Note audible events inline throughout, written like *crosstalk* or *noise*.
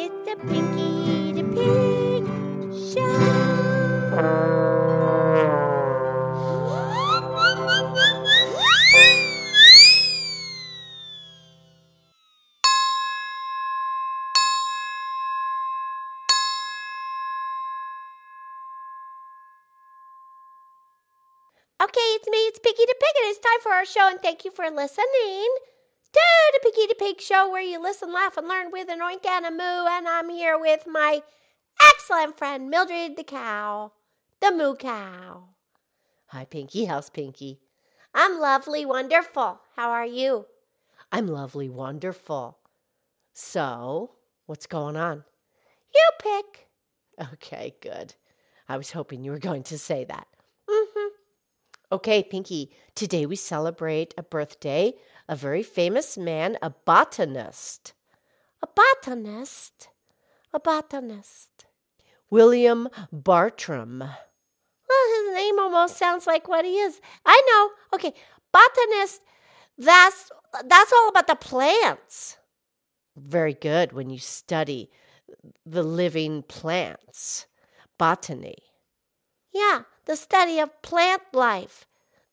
It's a Pinky the Pig Show. Okay, it's me, it's Pinky the Pig, and it's time for our show, and thank you for listening to the Pinky the Pig Show, where you listen, laugh, and learn with an oink and a moo, and I'm here with my excellent friend Mildred the cow, the moo cow. Hi, Pinky. How's Pinky? I'm lovely, wonderful. How are you? I'm lovely, wonderful. So, what's going on? You pick. Okay, good. I was hoping you were going to say that. Mm-hmm. Okay, Pinky, today we celebrate a birthday, a very famous man, a botanist. A botanist? A botanist. William Bartram. Well, his name almost sounds like what he is. I know. Okay, botanist, that's that's all about the plants. Very good when you study the living plants. Botany. Yeah, the study of plant life,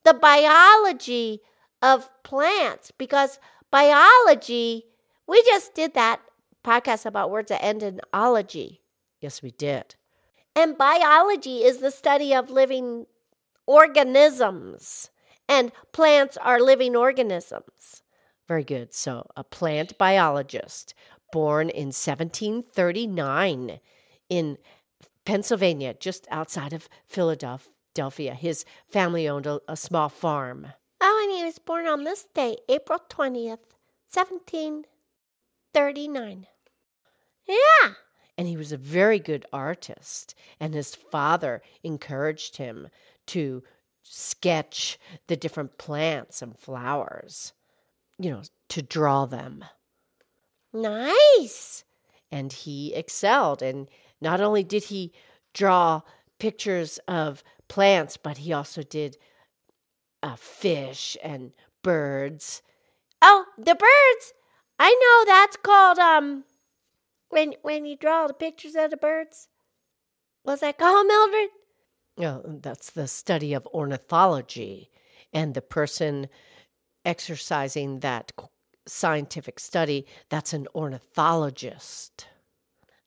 the biology of plants, because biology, we just did that podcast about words that end in ology. Yes, we did. And biology is the study of living organisms, and plants are living organisms. Very good. So, a plant biologist born in 1739 in Pennsylvania, just outside of Philadelphia. His family owned a, a, small farm. Oh, and he was born on this day, April 20th, 1739. Yeah. And he was a very good artist, and his father encouraged him to sketch the different plants and flowers, you know, to draw them. Nice. And he excelled. And not only did he draw pictures of plants, but he also did uh, fish and birds. Oh, the birds! I know that's called um when when you draw the pictures of the birds. What's that called, Mildred? Oh, that's the study of ornithology, and the person exercising that scientific study that's an ornithologist.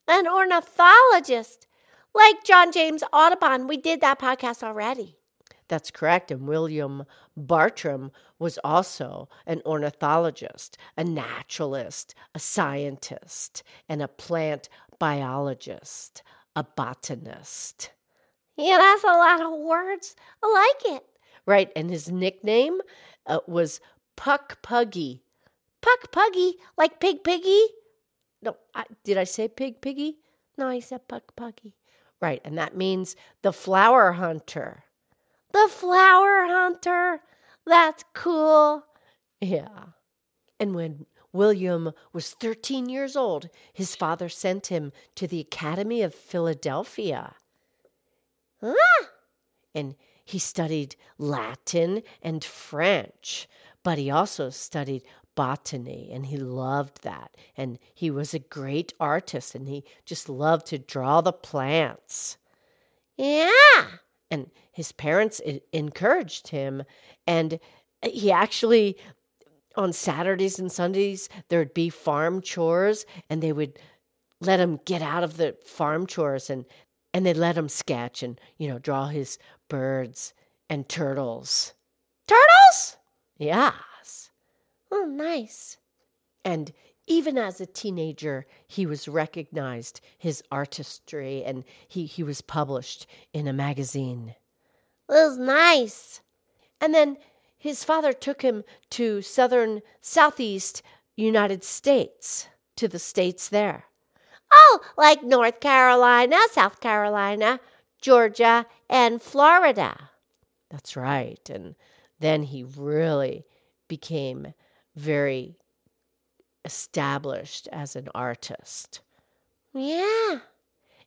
An ornithologist, like John James Audubon. We did that podcast already. That's correct. And William Bartram was also an ornithologist, a naturalist, a scientist, and a plant biologist, a botanist. Yeah, that's a lot of words. I like it. Right. And his nickname uh, was Puc Puggy. Puc Puggy, like Pig Piggy? No, I, did I say Pig Piggy? No, I said Puc Puggy. Right. And that means the flower hunter. The flower hunter. That's cool. Yeah. And when William was 13 years old, his father sent him to the Academy of Philadelphia. Ah! And he studied Latin and French, but he also studied botany and he loved that. And he was a great artist and he just loved to draw the plants. Yeah. And his parents encouraged him. And eh, he actually, on Saturdays and Sundays, there'd be farm chores and they would let him get out of the farm chores and and they'd let him sketch and you know draw his birds and turtles. Turtles? Yes. Oh nice and even as a teenager he was recognized his artistry and he, he was published in a magazine it was nice and then his father took him to southern southeast united states to the states there Oh, like North Carolina, South Carolina, Georgia, and Florida. That's right. And then he really became very established as an artist. Yeah.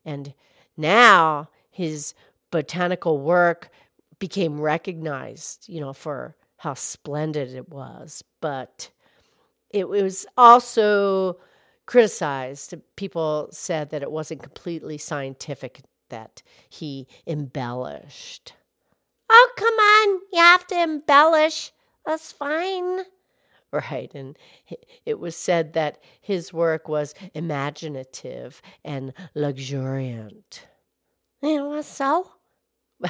And now his botanical work became recognized, you know, for how splendid it was. But it was also criticized. People said that it wasn't completely scientific, that he embellished. Oh, come on. You have to embellish. That's fine. *laughs* Right. And it was said that his work was imaginative and luxuriant. It was so? *laughs*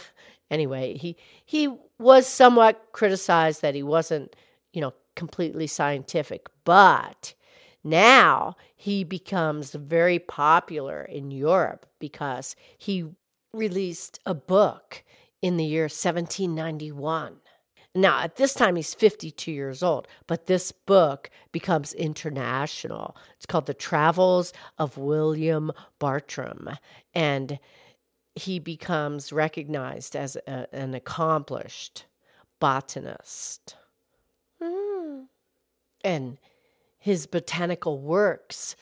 anyway, he he was somewhat criticized that he wasn't, you know, completely scientific, but now he becomes very popular in Europe because he released a book in the year 1791. Now, at this time, he's 52 years old, but this book becomes international. It's called The Travels of William Bartram, and he becomes recognized as a, an accomplished botanist. Mm. And his botanical works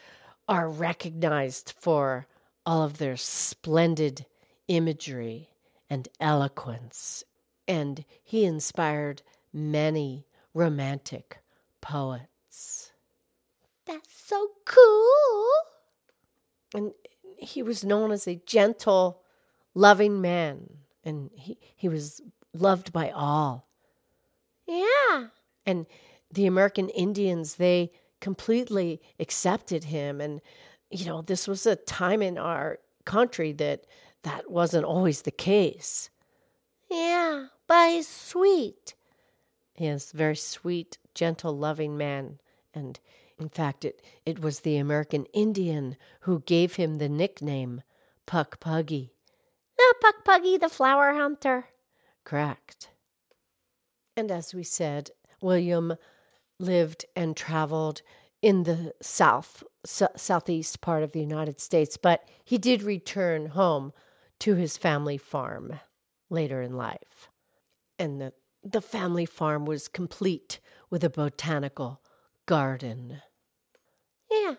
are recognized for all of their splendid imagery and eloquence. And he inspired many romantic poets. That's so cool. And he was known as a gentle, loving man, and he, he was loved by all. Yeah. And the American Indians, they completely accepted him. And, you know, this was a time in our country that that wasn't always the case. Yeah, he's sweet. He is very sweet, gentle, loving man. And in fact, it, it was the American Indian who gave him the nickname Puc Puggy. Ah, Puc Puggy, the flower hunter. Correct. And as we said, William lived and traveled in the south, southeast part of the United States, but he did return home to his family farm later in life. And the, the family farm was complete with a botanical garden. Yeah.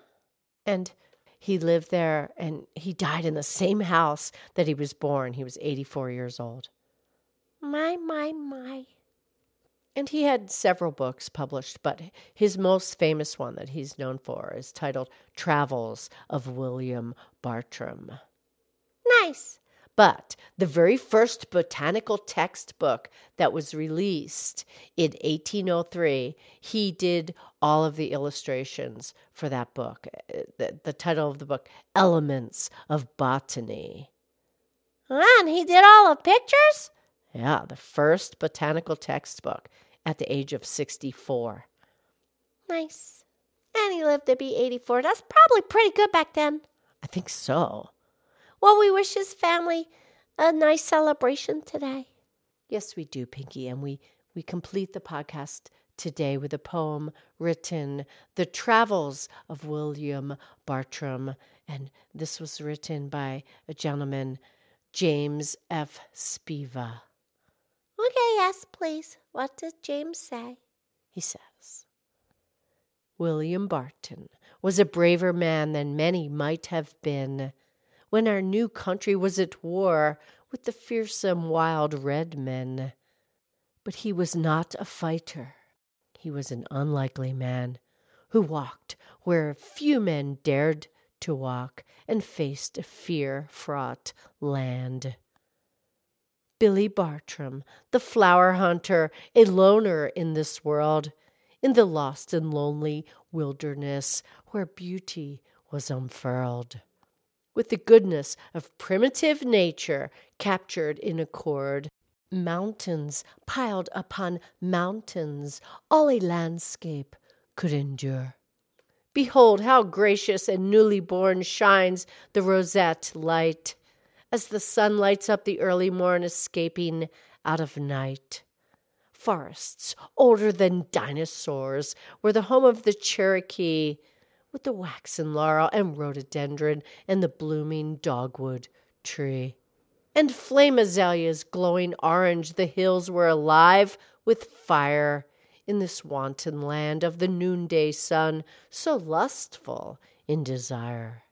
And he lived there and he died in the same house that he was born. He was 84 years old. My, my, my. And he had several books published, but his most famous one that he's known for is titled Travels of William Bartram. Nice. But the very first botanical textbook that was released in 1803, he did all of the illustrations for that book. Eh, the, the title of the book, Elements of Botany. And he did all the pictures? Yeah, the first botanical textbook at the age of 64. Nice. And he lived to be 84. That's probably pretty good back then. I think so. Well, we wish his family a nice celebration today. Yes, we do, Pinky. And we, we complete the podcast today with a poem written, The Travels of William Bartram. And this was written by a gentleman, James F. Spiva. Okay, yes, please. What does James say? He says William Barton was a braver man than many might have been when our new country was at war with the fearsome wild red men. But he was not a fighter. He was an unlikely man who walked where few men dared to walk and faced a fear fraught land. Billy Bartram, the flower hunter, a loner in this world, in the lost and lonely wilderness where beauty was unfurled. With the goodness of primitive nature captured in accord, mountains piled upon mountains, all a landscape could endure. Behold how gracious and newly born shines the rosette light as the sun lights up the early morn escaping out of night. Forests older than dinosaurs were the home of the Cherokee, with the waxen laurel and rhododendron and the blooming dogwood tree. And flame azaleas glowing orange, the hills were alive with fire in this wanton land of the noonday sun, so lustful in desire.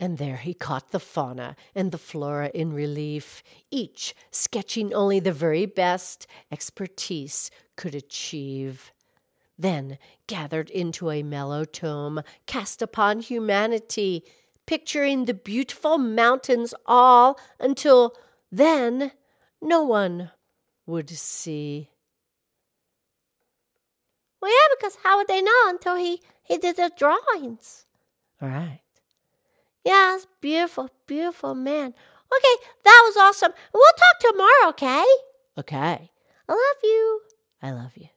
And there he caught the fauna and the flora in relief, each sketching only the very best expertise could achieve. Then gathered into a mellow tome cast upon humanity, picturing the beautiful mountains all until then no one would see. Well, yeah, because how would they know until he, he did the drawings? All right. It's beautiful, beautiful man. Okay, that was awesome. We'll talk tomorrow, okay? Okay. I love you. I love you.